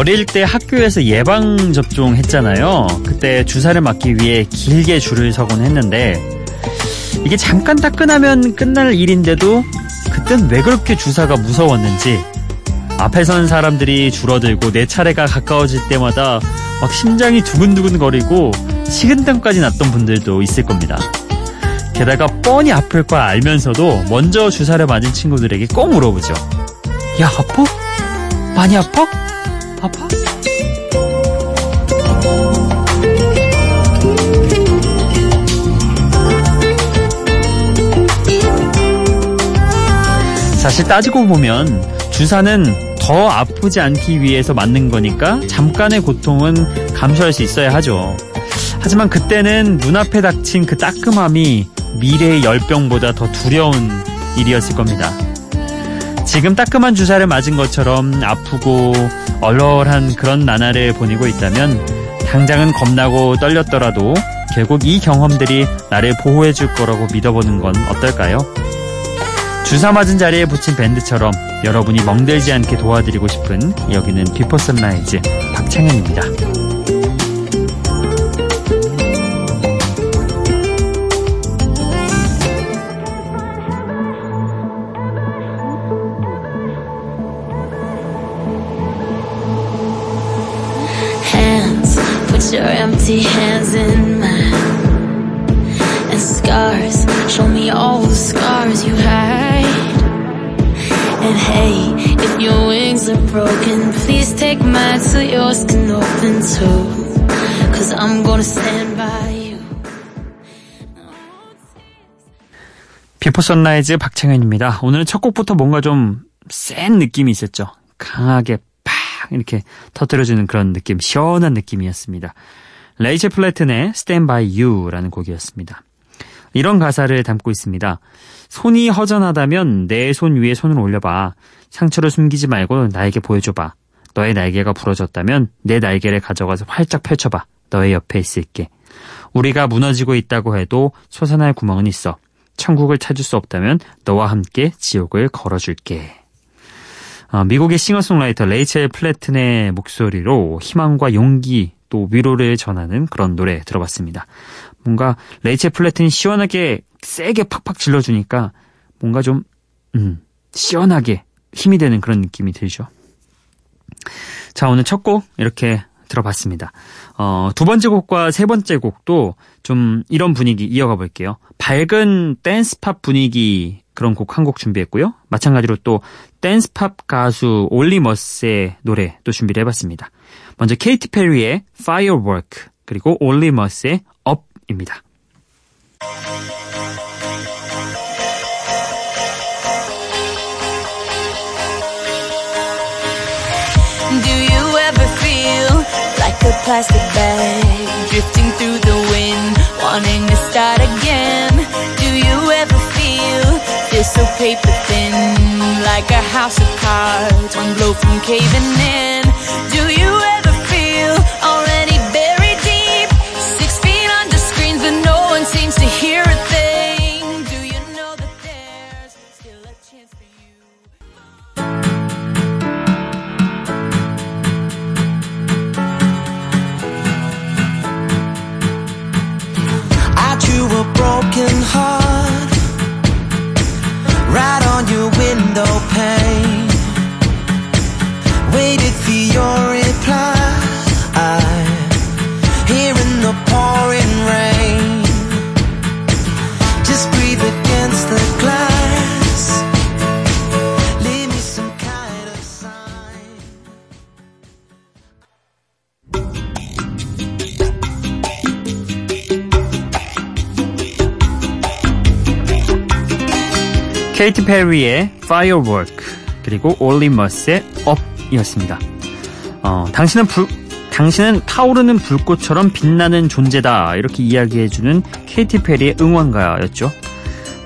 왜 어릴 때 학교에서 예방 접종 했잖아요. 그때 주사를 맞기 위해 길게 줄을 서곤 했는데 이게 잠깐 따끈하면 끝날 일인데도 그땐 왜 그렇게 주사가 무서웠는지 앞에 선 사람들이 줄어들고 내 차례가 가까워질 때마다 막 심장이 두근두근 거리고 식은땀까지 났던 분들도 있을 겁니다. 게다가 뻔히 아플 걸 알면서도 먼저 주사를 맞은 친구들에게 꼭 물어보죠. 야, 아파? 많이 아파? 아파? 사실 따지고 보면 주사는 더 아프지 않기 위해서 맞는 거니까 잠깐의 고통은 감수할 수 있어야 하죠. 하지만 그때는 눈앞에 닥친 그 따끔함이 미래의 열병보다 더 두려운 일이었을 겁니다. 지금 따끔한 주사를 맞은 것처럼 아프고 얼얼한 그런 나날을 보내고 있다면 당장은 겁나고 떨렸더라도 결국 이 경험들이 나를 보호해 줄 거라고 믿어보는 건 어떨까요? 주사 맞은 자리에 붙인 밴드처럼 여러분이 멍들지 않게 도와드리고 싶은 여기는 비포 선라이즈 박창현입니다. Your empty hands in mine. And scars, show me all the scars you hide. And hey, if your wings are broken, please take mine so yours can open too. Cause I'm gonna stand by you. 비포 선라이즈 박창현입니다. 오늘은 첫 곡부터 뭔가 좀 센 느낌이 있었죠. 강하게 팍 이렇게 터뜨려주는 그런 느낌, 시원한 느낌이었습니다. 레이첼 플래튼의 Stand By You라는 곡이었습니다. 이런 가사를 담고 있습니다. 손이 허전하다면 내 손 위에 손을 올려봐. 상처를 숨기지 말고 나에게 보여줘봐. 너의 날개가 부러졌다면 내 날개를 가져가서 활짝 펼쳐봐. 너의 옆에 있을게. 우리가 무너지고 있다고 해도 솟아날 구멍은 있어. 천국을 찾을 수 없다면 너와 함께 지옥을 걸어줄게. 어, 미국의 싱어송라이터 레이첼 플래튼의 목소리로 희망과 용기 또 위로를 전하는 그런 노래 들어봤습니다. 뭔가 레이첼 플래튼이 시원하게 세게 팍팍 질러주니까 뭔가 좀 음, 시원하게 힘이 되는 그런 느낌이 들죠. 자 오늘 첫 곡 이렇게 들어봤습니다. 어, 두 번째 곡과 세 번째 곡도 좀 이런 분위기 이어가 볼게요. 밝은 댄스팝 분위기 그런 곡 한 곡 준비했고요. 마찬가지로 또 댄스팝 가수 올리 머스의 노래 또 준비를 해봤습니다. 먼저 케이티 페리의 Firework 그리고 Up입니다. To start again? So paper thin, like a house of cards, one blow from caving in? Do you ever 케이티 페리의 Firework 그리고 올리 머스의 Up이었습니다. 어, 당신은 불, 당신은 타오르는 불꽃처럼 빛나는 존재다 이렇게 이야기해주는 케이티 페리의 응원가였죠.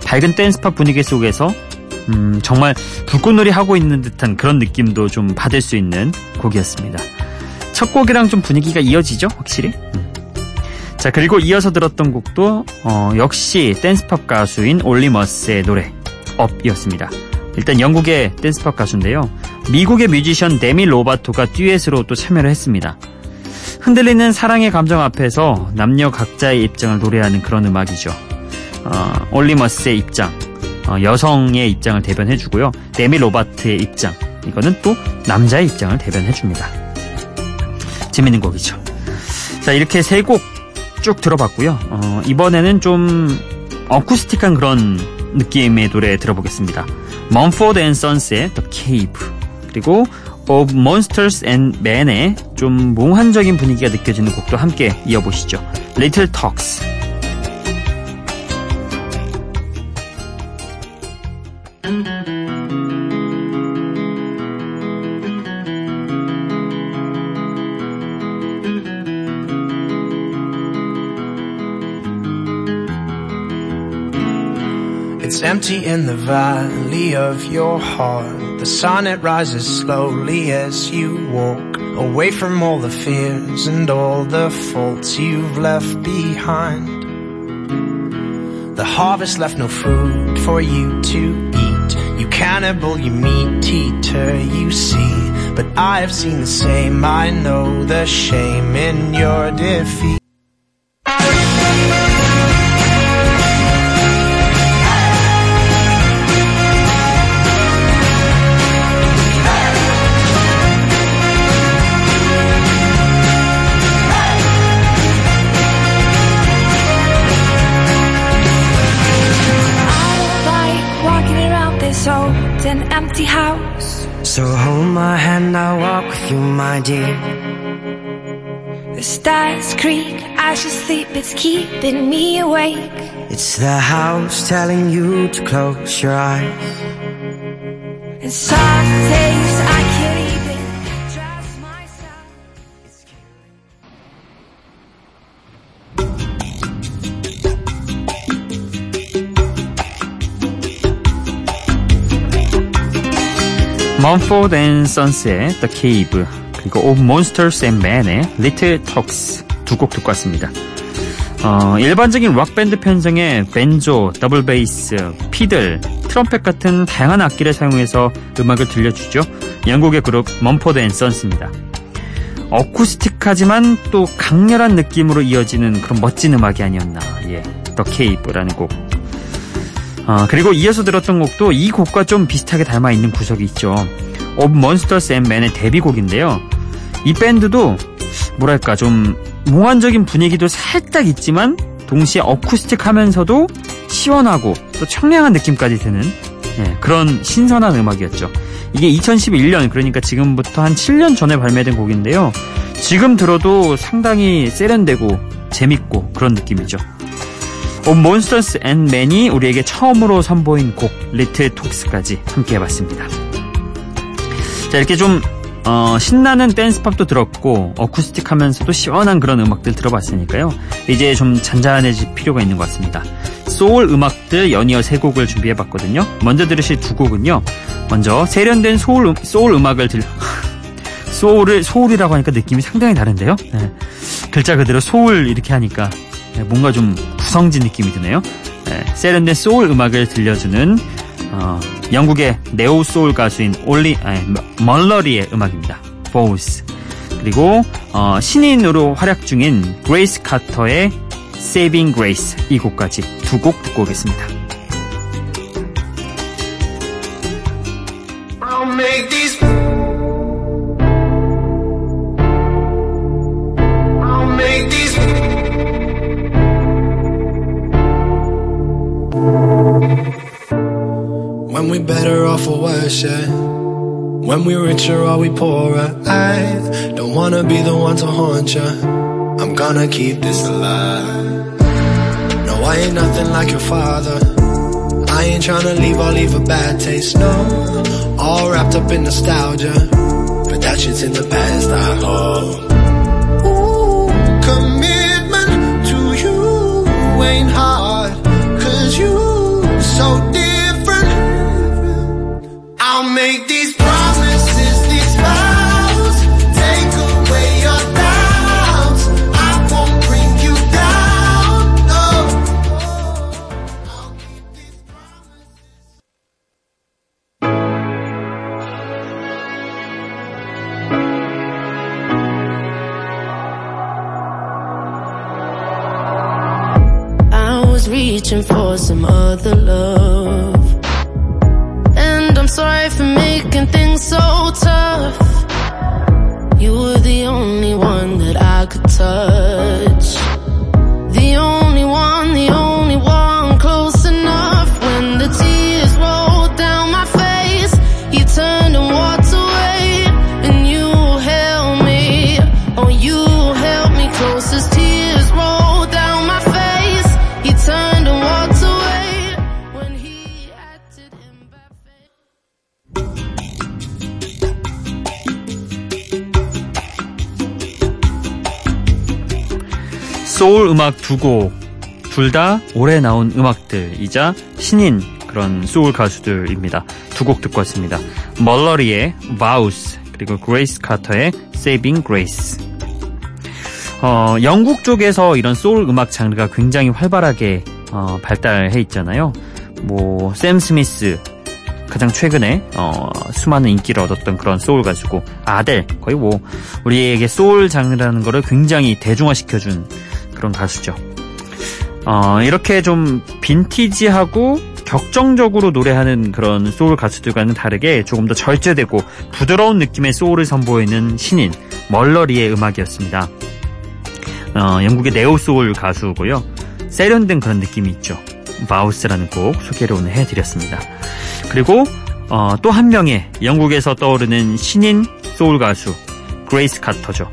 밝은 댄스팝 분위기 속에서 음, 정말 불꽃놀이 하고 있는 듯한 그런 느낌도 좀 받을 수 있는 곡이었습니다. 첫 곡이랑 좀 분위기가 이어지죠, 확실히. 음. 자 그리고 이어서 들었던 곡도 어, 역시 댄스팝 가수인 올리머스의 노래 Up이었습니다. 일단 영국의 댄스팝 가수인데요. 미국의 뮤지션 데미 로바토가 듀엣으로 또 참여를 했습니다. 흔들리는 사랑의 감정 앞에서 남녀 각자의 입장을 노래하는 그런 음악이죠. 어, 올리 머스의 입장, 어, 여성의 입장을 대변해주고요. 데미 로바토의 입장, 이거는 또 남자의 입장을 대변해줍니다. 재밌는 곡이죠. 자, 이렇게 세 곡 쭉 들어봤고요. 어, 이번에는 좀 어쿠스틱한 그런 느낌의 노래 들어보겠습니다. Mumford and Sons의 The Cave 그리고 Of Monsters and Men의 좀 몽환적인 분위기가 느껴지는 곡도 함께 이어보시죠. Little Talks It's empty in the valley of your heart. The sun it rises slowly as you walk away from all the fears and all the faults you've left behind. The harvest left no food for you to eat. You cannibal, you meat eater, you see. But I have seen the same. I know the shame in your defeat. My dear. The stars creak, as you sleep, it's keeping me awake. It's the house telling you to close your eyes. And some days I can't even trust myself. Mumford and Sons의 The Cave 그리고 Of Monsters and Men의 Little Talks 두 곡 듣고 왔습니다. 어, 일반적인 락밴드 편성에 밴조, 더블 베이스, 피들, 트럼펫 같은 다양한 악기를 사용해서 음악을 들려주죠. 영국의 그룹 Mumford and Sons입니다. 어쿠스틱하지만 또 강렬한 느낌으로 이어지는 그런 멋진 음악이 아니었나. 예, The Cave라는 곡. 어, 그리고 이어서 들었던 곡도 이 곡과 좀 비슷하게 닮아 있는 구석이 있죠. Of Monsters and Men의 데뷔곡인데요. 이 밴드도 뭐랄까 좀 몽환적인 분위기도 살짝 있지만 동시에 어쿠스틱하면서도 시원하고 또 청량한 느낌까지 드는 예, 그런 신선한 음악이었죠. 이게 2011년 그러니까 지금부터 한 7년 전에 발매된 곡인데요. 지금 들어도 상당히 세련되고 재밌고 그런 느낌이죠. Of Monsters and Men이 우리에게 처음으로 선보인 곡 Little Talks까지 함께 해봤습니다. 자 이렇게 좀 어, 신나는 댄스팝도 들었고 어쿠스틱 하면서도 시원한 그런 음악들 들어봤으니까요. 이제 좀 잔잔해질 필요가 있는 것 같습니다. 소울 음악들 연이어 세 곡을 준비해봤거든요. 먼저 들으실 두 곡은요. 먼저 세련된 소울, 음- 소울 음악을 들 소울을 소울이라고 하니까 느낌이 상당히 다른데요. 네. 글자 그대로 소울 이렇게 하니까 네, 뭔가 좀 구성진 느낌이 드네요. 네, 세련된 소울 음악을 들려주는 어, 영국의 neo soul 가수인 올리 아니, 멀러리의 음악입니다. Vows 그리고 어, 신인으로 활약 중인 그레이스 카터의 Saving Grace 이 곡까지 두 곡 듣고 오겠습니다. Better off or worse, yeah. When we richer or we poorer, I don't wanna be the one to haunt ya. I'm gonna keep this alive. No, I ain't nothing like your father. I ain't tryna leave or leave a bad taste, no. All wrapped up in nostalgia. But that shit's in the past, I hope. 소울 음악 두 곡, 둘 다 올해 나온 음악들이자 신인 그런 소울 가수들입니다. 두 곡 듣고 왔습니다. 멀러리의 Vows 그리고 그레이스 카터의 Saving Grace. 어, 영국 쪽에서 이런 소울 음악 장르가 굉장히 활발하게 어, 발달해 있잖아요. 뭐 샘 스미스 가장 최근에 어, 수많은 인기를 얻었던 그런 소울 가수고 아델 거의 뭐 우리에게 소울 장르라는 거를 굉장히 대중화시켜준 그런 가수죠. 어, 이렇게 좀 빈티지하고 격정적으로 노래하는 그런 소울 가수들과는 다르게 조금 더 절제되고 부드러운 느낌의 소울을 선보이는 신인 멀러리의 음악이었습니다. 어, 영국의 neo soul 가수고요. 세련된 그런 느낌이 있죠. Vows라는 곡 소개를 오늘 해드렸습니다. 그리고 어, 또 한 명의 영국에서 떠오르는 신인 소울 가수 그레이스 카터죠.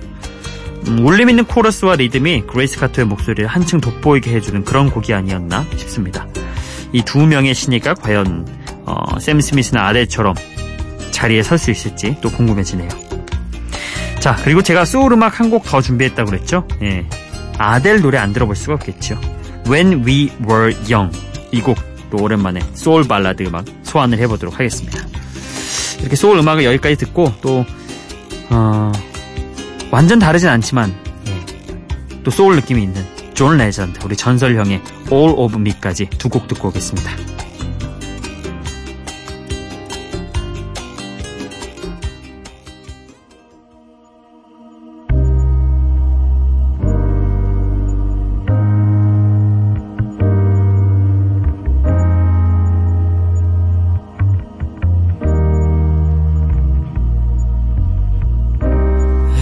음, 울림 있는 코러스와 리듬이 그레이스 카터의 목소리를 한층 돋보이게 해주는 그런 곡이 아니었나 싶습니다. 이 두 명의 신예가 과연 어, 샘 스미스나 아델처럼 자리에 설 수 있을지 또 궁금해지네요. 자 그리고 제가 소울 음악 한 곡 더 준비했다고 그랬죠? 예. 아델 노래 안 들어볼 수가 없겠죠. When We Were Young 이 곡도 오랜만에 소울 발라드 음악 소환을 해보도록 하겠습니다. 이렇게 소울 음악을 여기까지 듣고 또 어, 완전 다르진 않지만 예, 또 소울 느낌이 있는 존 레전드 우리 전설형의 All of Me까지 두 곡 듣고 오겠습니다.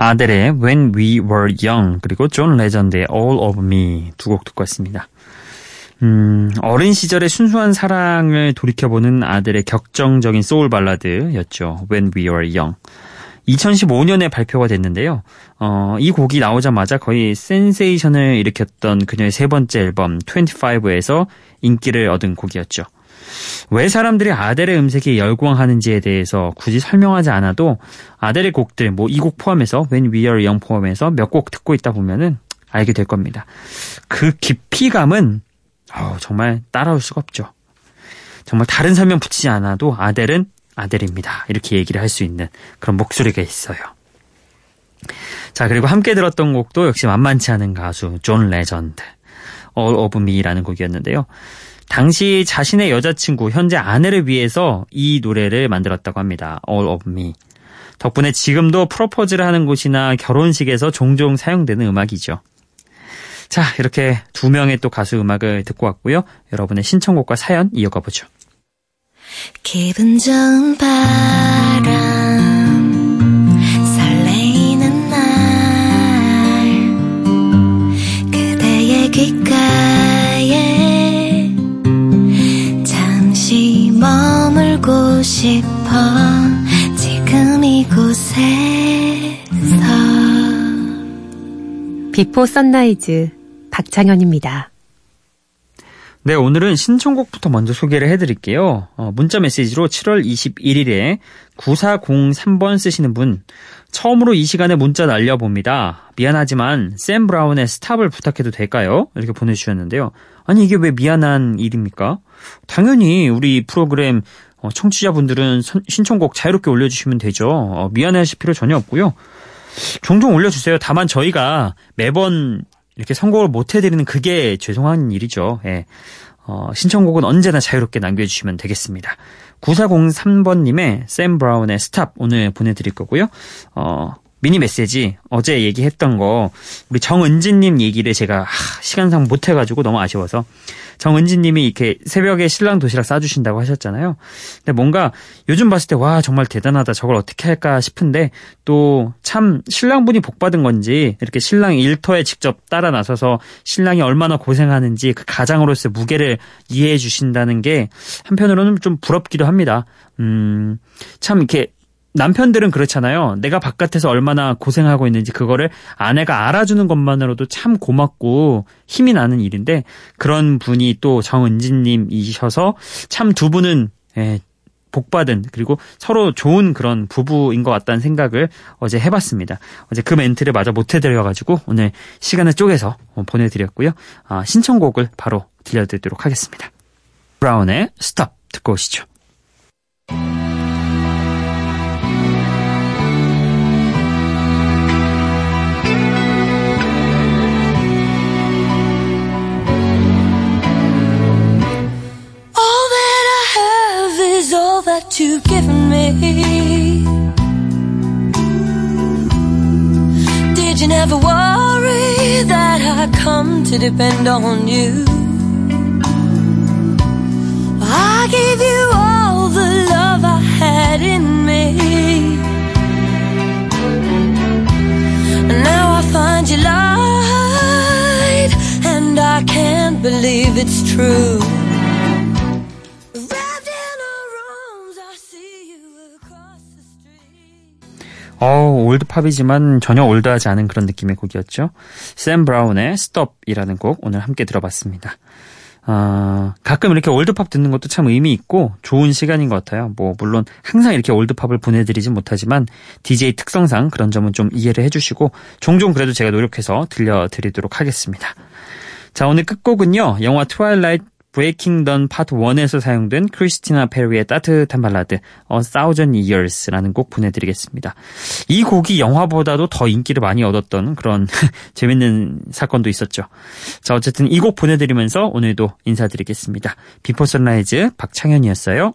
아델의 When We Were Young 그리고 존 레전드의 All of Me 두 곡 듣고 왔습니다. 음, 어린 시절의 순수한 사랑을 돌이켜보는 아델의 격정적인 소울 발라드였죠. When We Were Young. 2015년에 발표가 됐는데요. 어, 이 곡이 나오자마자 거의 센세이션을 일으켰던 그녀의 세 번째 앨범 25에서 인기를 얻은 곡이었죠. 왜 사람들이 아델의 음색에 열광하는지에 대해서 굳이 설명하지 않아도 아델의 곡들, 뭐 이 곡 포함해서 When We Are Young 포함해서 몇 곡 듣고 있다 보면은 알게 될 겁니다. 그 깊이감은 어우, 정말 따라올 수가 없죠. 정말 다른 설명 붙이지 않아도 아델은 아델입니다. 이렇게 얘기를 할 수 있는 그런 목소리가 있어요. 자, 그리고 함께 들었던 곡도 역시 만만치 않은 가수 존 레전드 All of Me라는 곡이었는데요. 당시 자신의 여자친구, 현재 아내를 위해서 이 노래를 만들었다고 합니다. All of Me. 덕분에 지금도 프로포즈를 하는 곳이나 결혼식에서 종종 사용되는 음악이죠. 자, 이렇게 두 명의 또 가수 음악을 듣고 왔고요. 여러분의 신청곡과 사연 이어가 보죠. 기분 좋은 바람 설레이는 날 그대의 귓가 싶어 지금 이곳에서 Before Sunrise 박창현입니다. 네, 오늘은 신청곡부터 먼저 소개를 해드릴게요. 어, 문자 메시지로 7월 21일에 9403번 쓰시는 분, 처음으로 이 시간에 문자 날려봅니다. 미안하지만 샘 브라운의 Stop을 부탁해도 될까요? 이렇게 보내주셨는데요. 아니, 이게 왜 미안한 일입니까? 당연히 우리 프로그램 어, 청취자분들은 선- 신청곡 자유롭게 올려주시면 되죠. 어, 미안해하실 필요 전혀 없고요. 종종 올려주세요. 다만 저희가 매번 이렇게 선곡을 못 해드리는 그게 죄송한 일이죠. 예. 어, 신청곡은 언제나 자유롭게 남겨주시면 되겠습니다. 9403번님의 샘 브라운의 Stop 오늘 보내드릴 거고요. 어, 미니 메시지 어제 얘기했던 거 우리 정은지님 얘기를 제가 하, 시간상 못 해가지고 너무 아쉬워서 정은지님이 이렇게 새벽에 신랑 도시락 싸주신다고 하셨잖아요. 근데 뭔가 요즘 봤을 때 와 정말 대단하다 저걸 어떻게 할까 싶은데 또 참 신랑분이 복 받은 건지 이렇게 신랑 일터에 직접 따라 나서서 신랑이 얼마나 고생하는지 그 가장으로서의 무게를 이해해 주신다는 게 한편으로는 좀 부럽기도 합니다. 음, 참 이렇게 남편들은 그렇잖아요. 내가 바깥에서 얼마나 고생하고 있는지 그거를 아내가 알아주는 것만으로도 참 고맙고 힘이 나는 일인데 그런 분이 또 정은진님이셔서 참 두 분은 예, 복받은 그리고 서로 좋은 그런 부부인 것 같다는 생각을 어제 해봤습니다. 어제 그 멘트를 마저 못해드려가지고 오늘 시간을 쪼개서 어, 보내드렸고요. 아, 신청곡을 바로 들려드리도록 하겠습니다. 브라운의 스톱 듣고 오시죠. You've given me. Did you never worry that I come to depend on you? I gave you all the love I had in me. And now I find you lied, and I can't believe it's true. Street. 어, 올드팝이지만 전혀 올드하지 않은 그런 느낌의 곡이었죠. 샘 브라운의 스톱이라는 곡 오늘 함께 들어봤습니다. 아, 가끔 이렇게 올드팝 듣는 것도 참 의미 있고 좋은 시간인 것 같아요. 뭐 물론 항상 이렇게 올드팝을 보내드리진 못하지만 DJ 특성상 그런 점은 좀 이해를 해주시고 종종 그래도 제가 노력해서 들려드리도록 하겠습니다. 자, 오늘 끝곡은요. 영화 Twilight Breaking Dawn Part 1에서 사용된 크리스티나 페리의 따뜻한 발라드 A Thousand Years라는 곡 보내드리겠습니다. 이 곡이 영화보다도 더 인기를 많이 얻었던 그런 재밌는 사건도 있었죠. 자, 어쨌든 이 곡 보내드리면서 오늘도 인사드리겠습니다. 비포 선라이즈 박창현이었어요.